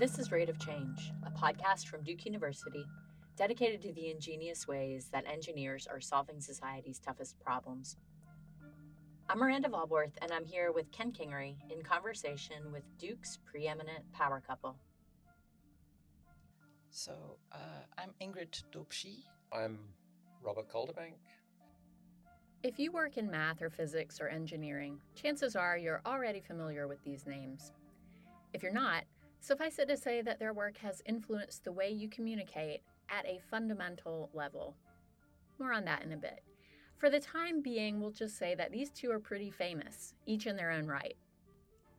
This is Rate of Change, a podcast from Duke University dedicated to the ingenious ways that engineers are solving society's toughest problems. I'm Miranda Valborth, and I'm here with Ken Kingery in conversation with Duke's preeminent power couple. So, uh, I'm Ingrid Daubechies. I'm Robert Calderbank. If you work in math or physics or engineering, chances are you're already familiar with these names. If you're not, suffice it to say that their work has influenced the way you communicate at a fundamental level. More on that in a bit. For the time being, we'll just say that these two are pretty famous, each in their own right.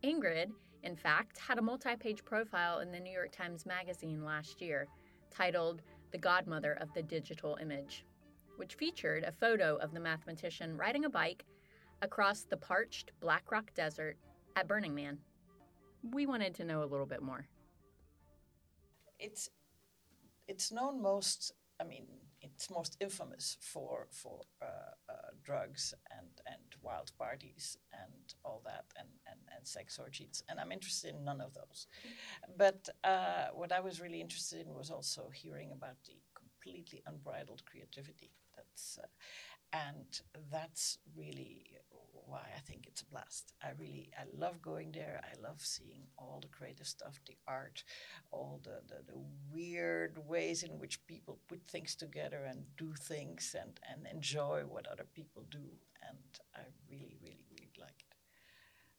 Ingrid, in fact, had a multi page profile in the New York Times Magazine last year titled The Godmother of the Digital Image which featured a photo of the mathematician riding a bike across the parched Black Rock Desert at Burning Man. We wanted to know a little bit more. It's it's known most. I mean, it's most infamous for for uh, uh, drugs and and wild parties and all that and, and and sex orgies. And I'm interested in none of those. But uh, what I was really interested in was also hearing about the completely unbridled creativity that's uh, and that's really why I think it's a blast. I really I love going there. I love seeing all the creative stuff, the art, all the, the, the weird ways in which people put things together and do things and, and enjoy what other people do. And I really, really, really like it.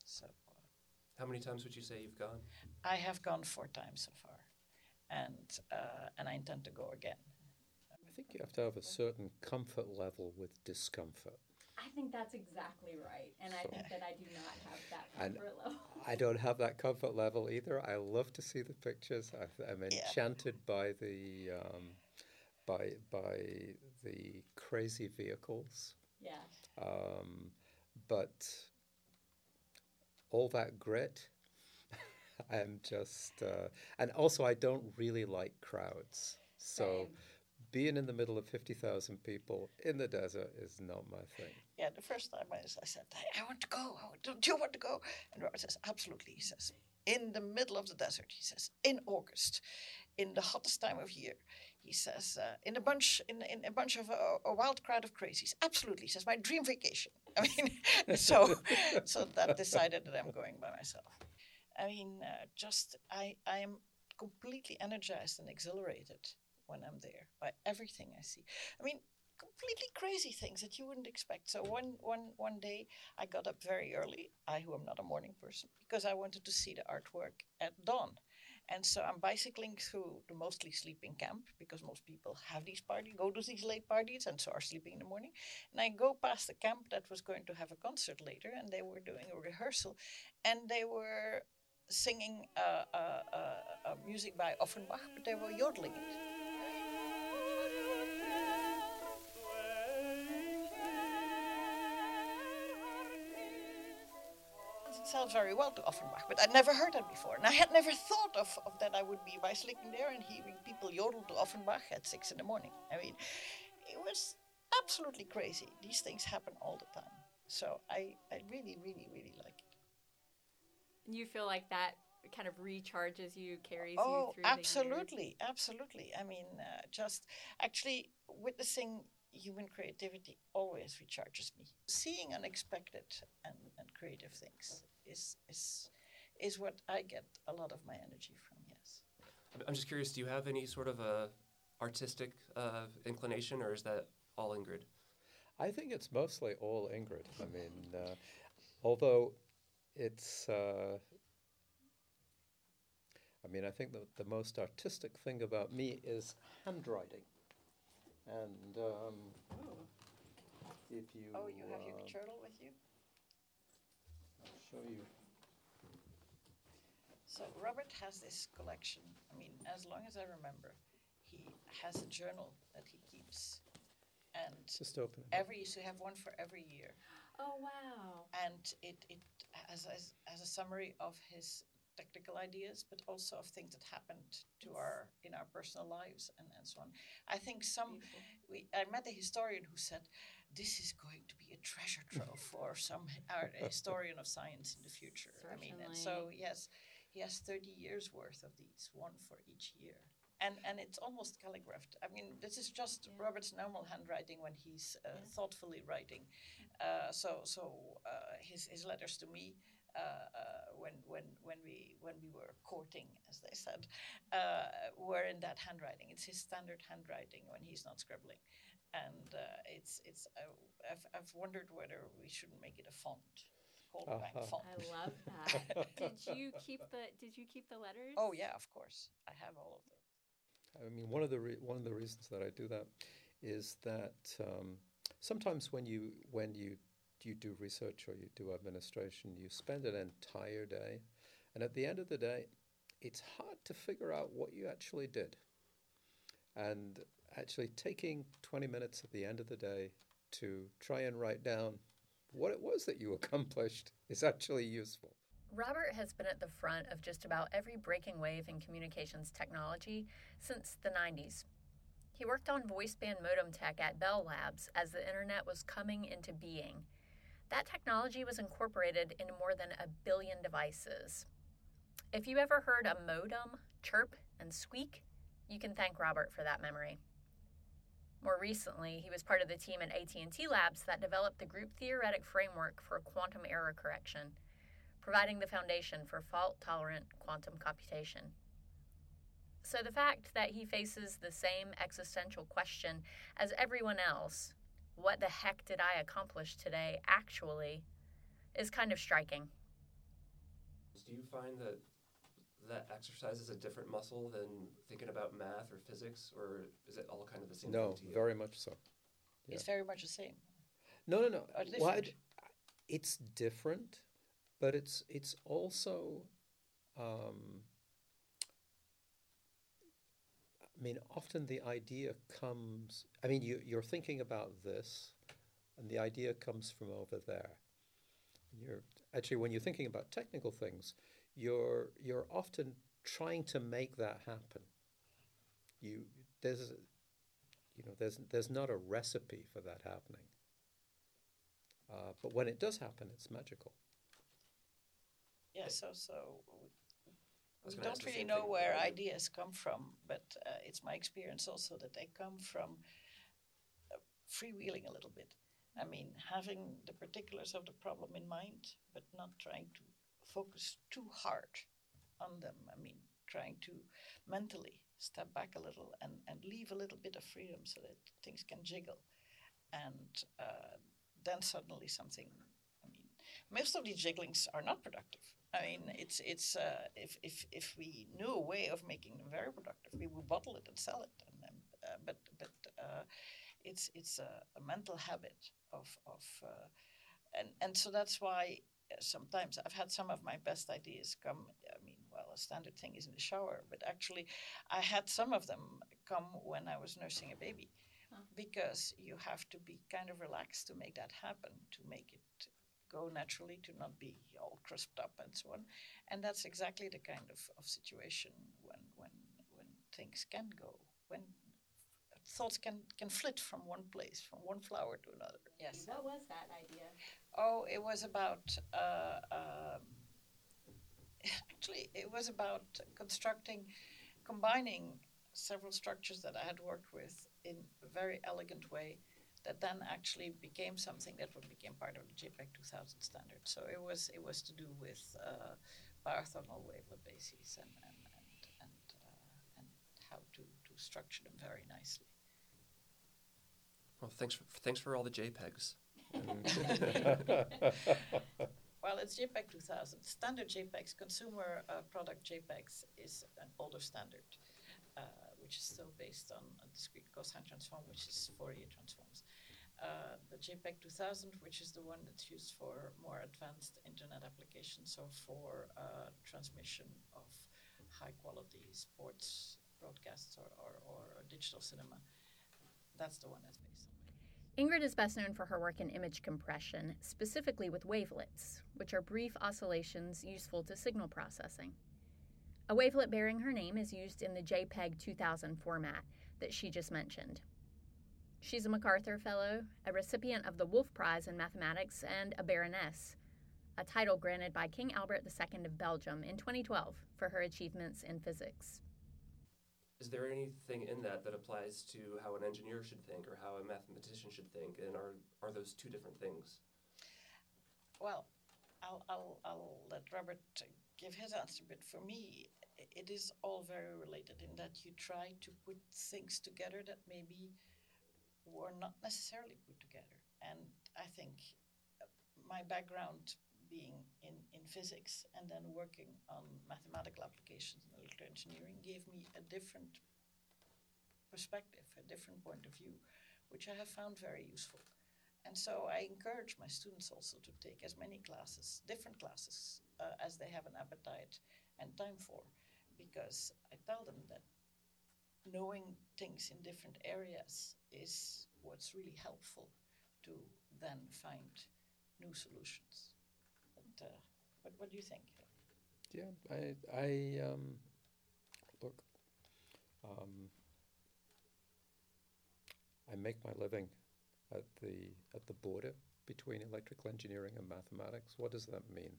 So uh, how many times would you say you've gone? I have gone four times so far. And uh, and I intend to go again. I think you have to have a certain comfort level with discomfort. I think that's exactly right, and so, I think that I do not have that comfort level. I don't have that comfort level either. I love to see the pictures. I, am enchanted yeah. by the um, by by the crazy vehicles. Yeah. Um, but all that grit. I'm just, uh, and also I don't really like crowds. So. Same being in the middle of 50,000 people in the desert is not my thing. Yeah, the first time I, I said, I want to go. Don't you want to go? And Robert says, absolutely. He says, in the middle of the desert, he says, in August, in the hottest time of year. He says, uh, in a bunch, in, in a bunch of uh, a wild crowd of crazies. Absolutely, he says, my dream vacation. I mean, so, so that decided that I'm going by myself. I mean, uh, just I, I am completely energized and exhilarated when I'm there by everything I see. I mean, completely crazy things that you wouldn't expect. So one one one day I got up very early, I who am not a morning person, because I wanted to see the artwork at dawn. And so I'm bicycling through the mostly sleeping camp because most people have these parties, go to these late parties, and so are sleeping in the morning. And I go past the camp that was going to have a concert later, and they were doing a rehearsal, and they were singing uh, uh, uh, uh music by Offenbach, but they were yodeling it. Very well to Offenbach, but I'd never heard that before. And I had never thought of, of that I would be bicycling there and hearing people yodel to Offenbach at six in the morning. I mean, it was absolutely crazy. These things happen all the time. So I, I really, really, really like it. You feel like that kind of recharges you, carries oh, you through. absolutely, absolutely. I mean, uh, just actually witnessing human creativity always recharges me. Seeing unexpected and, and creative things is is is what I get a lot of my energy from. Yes. I'm just curious. Do you have any sort of a artistic uh, inclination, or is that all Ingrid? I think it's mostly all Ingrid. I mean, uh, although it's. Uh, I mean, I think that the most artistic thing about me is handwriting. And um, if you. Oh, you have your uh, journal with you? Show you. So Robert has this collection. I mean, as long as I remember, he has a journal that he keeps, and just open it. Every so you have one for every year. Oh wow! And it it has as, as a summary of his technical ideas, but also of things that happened to our in our personal lives and, and so on. I think some we I met a historian who said this is going to be a treasure trove for some historian of science in the future. Certainly. I mean, and so yes, he has 30 years worth of these, one for each year. And, and it's almost calligraphed. I mean, this is just Yeah. Robert's normal handwriting when he's uh, Yeah. thoughtfully writing. Uh, so so uh, his, his letters to me uh, uh, when, when, when, we, when we were courting, as they said, uh, were in that handwriting. It's his standard handwriting when he's not scribbling. And uh, it's, it's, uh, I've, I've wondered whether we shouldn't make it a font, Calderbank Uh-huh. font. I love that. did you keep the Did you keep the letters? Oh yeah, of course. I have all of them. I mean, one of the re- one of the reasons that I do that is that um, sometimes when you when you you do research or you do administration, you spend an entire day, and at the end of the day, it's hard to figure out what you actually did. And actually taking 20 minutes at the end of the day to try and write down what it was that you accomplished is actually useful. Robert has been at the front of just about every breaking wave in communications technology since the 90s. He worked on voice band modem tech at Bell Labs as the internet was coming into being. That technology was incorporated into more than a billion devices. If you ever heard a modem chirp and squeak, you can thank Robert for that memory. More recently, he was part of the team at AT&T Labs that developed the group theoretic framework for quantum error correction providing the foundation for fault tolerant quantum computation. So, the fact that he faces the same existential question as everyone else what the heck did I accomplish today actually is kind of striking. Do you find that that exercise is a different muscle than thinking about math or physics, or is it all kind of the same No, thing to you? very much so. Yeah. It's very much the same. No, no, no. Or Well, I d- it's different, but it's it's also. Um, I mean, often the idea comes. I mean, you you're thinking about this, and the idea comes from over there. You're actually when you're thinking about technical things, you're you're often trying to make that happen. You there's you know there's there's not a recipe for that happening. Uh, but when it does happen, it's magical. Yeah, so so I we don't really know where ideas come from, but uh, it's my experience also that they come from uh, freewheeling a little bit. I mean, having the particulars of the problem in mind, but not trying to focus too hard on them. I mean, trying to mentally step back a little and, and leave a little bit of freedom so that things can jiggle. And uh, then suddenly something, I mean, most of these jigglings are not productive. I mean, it's it's uh, if, if if we knew a way of making them very productive, we would bottle it and sell it. And then, uh, but but uh, it's it's a, a mental habit of of uh, and and so that's why sometimes I've had some of my best ideas come. I mean, well, a standard thing is in the shower, but actually, I had some of them come when I was nursing a baby, Huh. because you have to be kind of relaxed to make that happen, to make it go naturally, to not be all crisped up and so on. And that's exactly the kind of, of situation when when when things can go when thoughts can can flit from one place, from one flower to another. Yes. What was that idea? Oh, it was about. Uh, um, actually, it was about constructing, combining several structures that I had worked with in a very elegant way, that then actually became something that would became part of the JPEG 2000 standard. So it was it was to do with uh, biorthogonal wavelet bases and and and and, uh, and how to to structure them very nicely. Well, thanks for, thanks for all the JPEGs. Well, it's JPEG 2000. Standard JPEGs, consumer uh, product JPEGs, is an older standard, uh, which is still based on a discrete cosine transform, which is Fourier transforms. Uh, the JPEG 2000, which is the one that's used for more advanced internet applications, so for uh, transmission of high quality sports broadcasts or, or, or digital cinema. That's the one that's based on. Ingrid is best known for her work in image compression, specifically with wavelets, which are brief oscillations useful to signal processing. A wavelet bearing her name is used in the JPEG 2000 format that she just mentioned. She's a MacArthur Fellow, a recipient of the Wolf Prize in Mathematics, and a Baroness, a title granted by King Albert II of Belgium in 2012 for her achievements in physics. Is there anything in that that applies to how an engineer should think or how a mathematician should think? And are, are those two different things? Well, I'll, I'll, I'll let Robert give his answer, but for me, it is all very related in that you try to put things together that maybe were not necessarily put together. And I think my background being in, in physics and then working on mathematical applications in electrical engineering gave me a different perspective, a different point of view, which I have found very useful. And so I encourage my students also to take as many classes, different classes, uh, as they have an appetite and time for, because I tell them that knowing things in different areas is what's really helpful to then find new solutions. Uh, what, what do you think? Yeah, I, I um, look, um, I make my living at the at the border between electrical engineering and mathematics. What does that mean?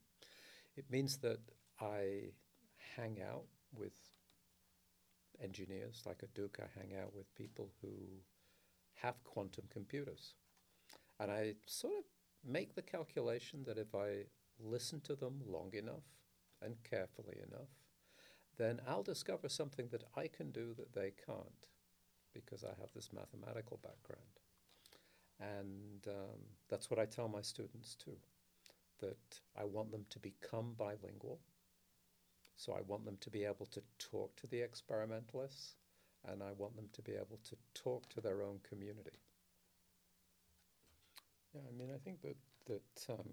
It means that I hang out with engineers like Duke. I hang out with people who have quantum computers, and I sort of make the calculation that if I listen to them long enough and carefully enough, then I'll discover something that I can do that they can't because I have this mathematical background. And um, that's what I tell my students too that I want them to become bilingual. So I want them to be able to talk to the experimentalists and I want them to be able to talk to their own community. Yeah, I mean, I think that, that um,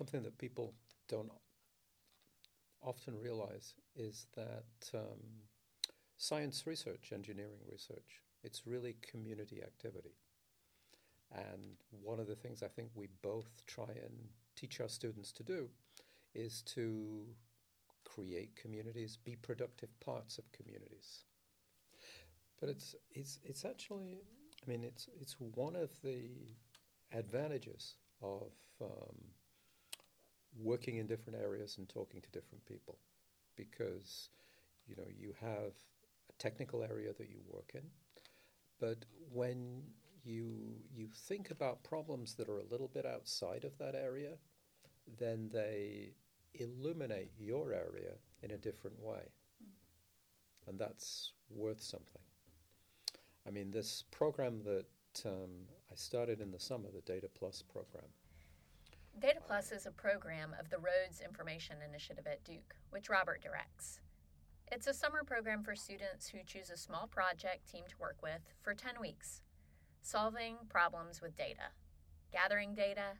something that people don't often realize is that um, science research, engineering research, it's really community activity. And one of the things I think we both try and teach our students to do is to create communities, be productive parts of communities. But it's, it's, it's actually, I mean, it's, it's one of the advantages of um, working in different areas and talking to different people because, you know, you have a technical area that you work in, but when you you think about problems that are a little bit outside of that area, then they illuminate your area in a different way. And that's worth something. I mean, this program that um, I started in the summer, the Data Plus program. Data Plus is a program of the Rhodes Information Initiative at Duke, which Robert directs. It's a summer program for students who choose a small project team to work with for 10 weeks, solving problems with data, gathering data,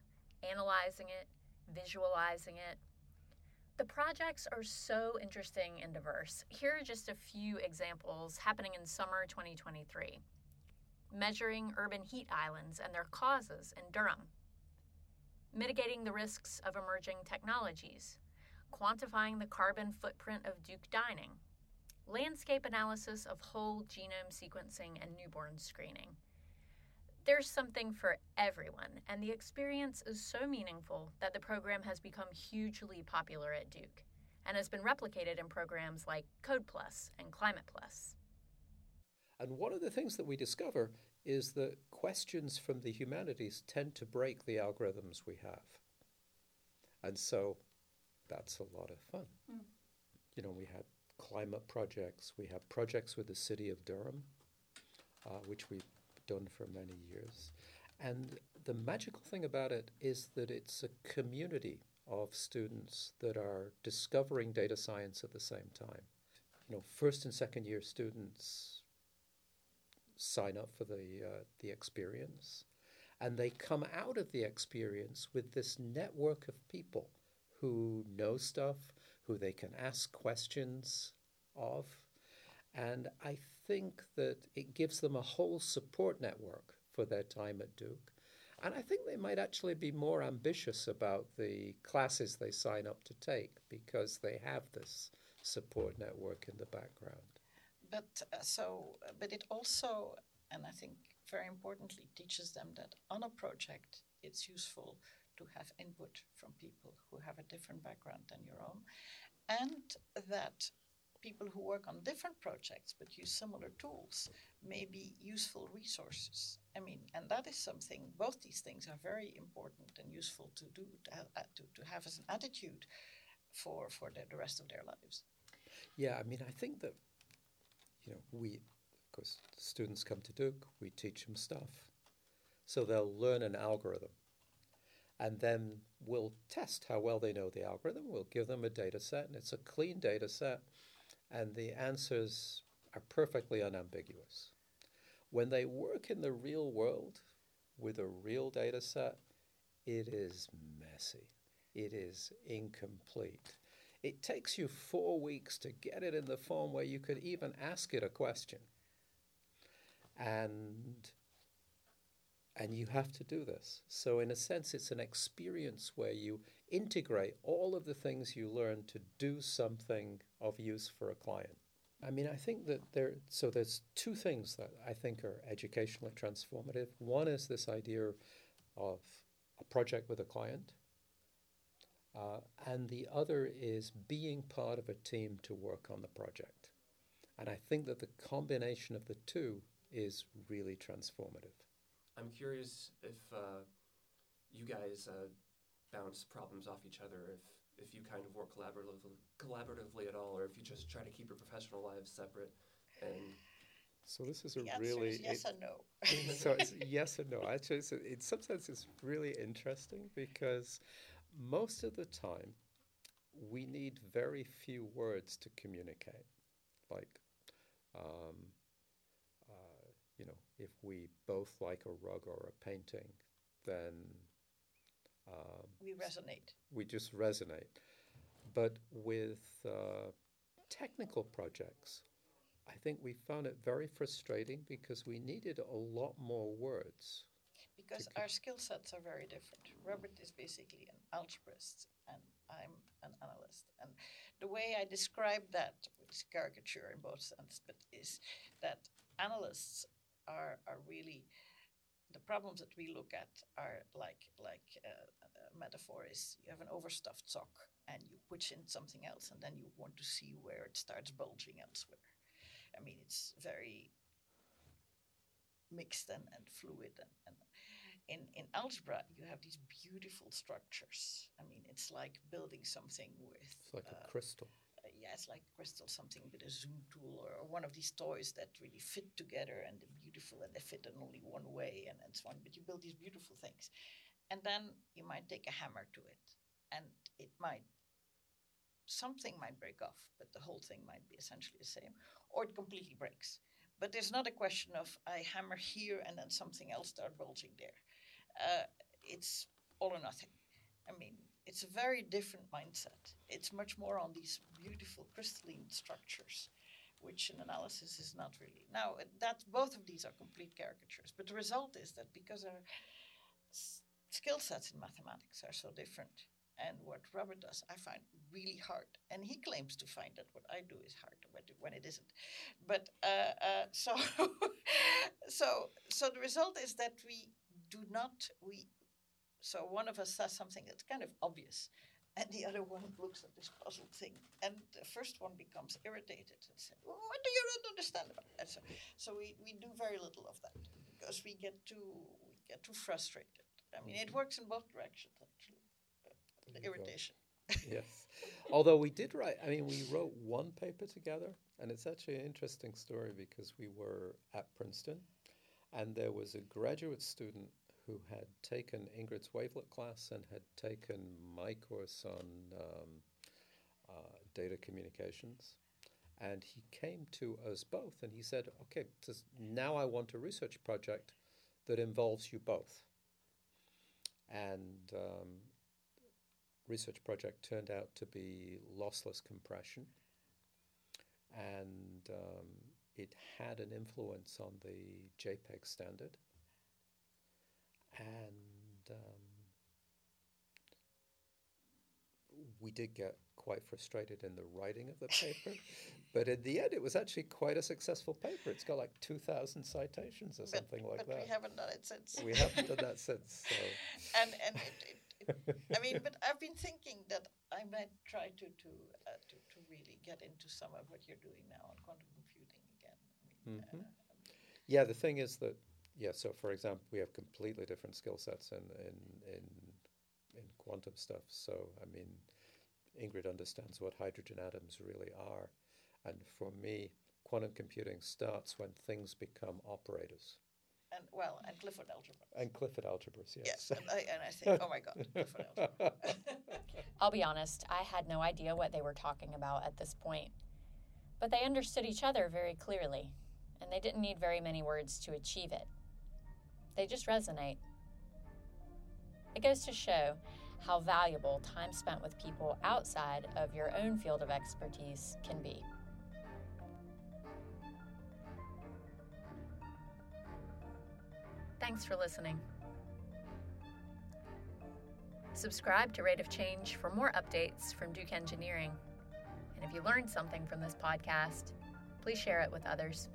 analyzing it, visualizing it. The projects are so interesting and diverse. Here are just a few examples happening in summer 2023 measuring urban heat islands and their causes in Durham, mitigating the risks of emerging technologies, quantifying the carbon footprint of Duke dining, landscape analysis of whole genome sequencing and newborn screening. There's something for everyone, and the experience is so meaningful that the program has become hugely popular at Duke and has been replicated in programs like Code Plus and Climate Plus. And one of the things that we discover is that questions from the humanities tend to break the algorithms we have. And so that's a lot of fun. Mm. You know, we had climate projects, we have projects with the city of Durham, uh, which we've done for many years. And the magical thing about it is that it's a community of students that are discovering data science at the same time. You know, first and second year students sign up for the uh, the experience, and they come out of the experience with this network of people who know stuff, who they can ask questions of, and I think that it gives them a whole support network for their time at Duke. And I think they might actually be more ambitious about the classes they sign up to take because they have this support network in the background. But uh, so, but it also, and I think very importantly, teaches them that on a project it's useful to have input from people who have a different background than your own, and that people who work on different projects but use similar tools may be useful resources. I mean, and that is something, both these things are very important and useful to do, to have, uh, to, to have as an attitude for, for the, the rest of their lives. Yeah, I mean, I think that, you know, we, of course, students come to Duke, we teach them stuff. So they'll learn an algorithm. And then we'll test how well they know the algorithm. We'll give them a data set, and it's a clean data set, and the answers are perfectly unambiguous. When they work in the real world with a real data set, it is messy. It is incomplete. It takes you four weeks to get it in the form where you could even ask it a question. And and you have to do this. So in a sense it's an experience where you integrate all of the things you learn to do something of use for a client. I mean, I think that there, so there's two things that I think are educationally transformative. One is this idea of a project with a client, uh, and the other is being part of a team to work on the project. And I think that the combination of the two is really transformative. I'm curious if uh, you guys uh, bounce problems off each other, if if you kind of work collaboratively, collaboratively at all, or if you just try to keep your professional lives separate. And so this is a really is yes it, and no. so it's yes and no. Actually, it's, in some sense, it's really interesting because most of the time we need very few words to communicate. Like, um, uh, you know, if we both like a rug or a painting, then um, we resonate. We just resonate. But with uh, technical projects, I think we found it very frustrating because we needed a lot more words. Because our skill sets are very different. Robert is basically an algebraist, and I'm an analyst. And the way I describe that, which is caricature in both senses, but is that analysts are, are really the problems that we look at are like like uh, a metaphor is you have an overstuffed sock and you push in something else and then you want to see where it starts bulging elsewhere. I mean, it's very mixed and, and fluid and, and in, in algebra you have these beautiful structures. I mean, it's like building something with it's like uh, a crystal yeah, it's like crystal something with a zoom tool or, or, one of these toys that really fit together and they're beautiful and they fit in only one way and, and so on. But you build these beautiful things. And then you might take a hammer to it and it might, something might break off, but the whole thing might be essentially the same, or it completely breaks. But there's not a question of I hammer here and then something else start bulging there. Uh, it's all or nothing. I mean, it's a very different mindset. It's much more on these beautiful crystalline structures, which an analysis is not really. Now, that both of these are complete caricatures, but the result is that because our s- skill sets in mathematics are so different, and what Robert does, I find really hard, and he claims to find that what I do is hard when it isn't. But uh, uh, so, so, so the result is that we do not we so one of us says something that's kind of obvious, and the other one looks at this puzzled thing, and the first one becomes irritated and says, well, "What do you not understand about that?" So, so we, we do very little of that because we get too we get too frustrated. I mean, it mm-hmm. works in both directions actually. The irritation. yes. Although we did write, I mean, we wrote one paper together, and it's actually an interesting story because we were at Princeton, and there was a graduate student who had taken Ingrid's wavelet class and had taken my course on um, uh, data communications. And he came to us both and he said, okay, now I want a research project that involves you both. And um, research project turned out to be lossless compression. And um, it had an influence on the JPEG standard and um, we did get quite frustrated in the writing of the paper, but in the end, it was actually quite a successful paper. It's got like 2,000 citations or But, something like but that. we haven't done it since. We haven't done that since. So. and and it, it, it, I mean, but I've been thinking that I might try to to, uh, to to really get into some of what you're doing now on quantum computing again. I mean, Mhm. uh, Yeah, the thing is that yeah. So, for example, we have completely different skill sets in in in in quantum stuff. So, I mean, Ingrid understands what hydrogen atoms really are, and for me, quantum computing starts when things become operators. and well, and Clifford algebra. And Clifford algebras, yes. Yes, and I and I think, oh my God, Clifford algebra. I'll be honest, I had no idea what they were talking about at this point. But they understood each other very clearly, and they didn't need very many words to achieve it. They just resonate. It goes to show how valuable time spent with people outside of your own field of expertise can be. Thanks for listening. Subscribe to Rate of Change for more updates from Duke Engineering. And if you learned something from this podcast, please share it with others.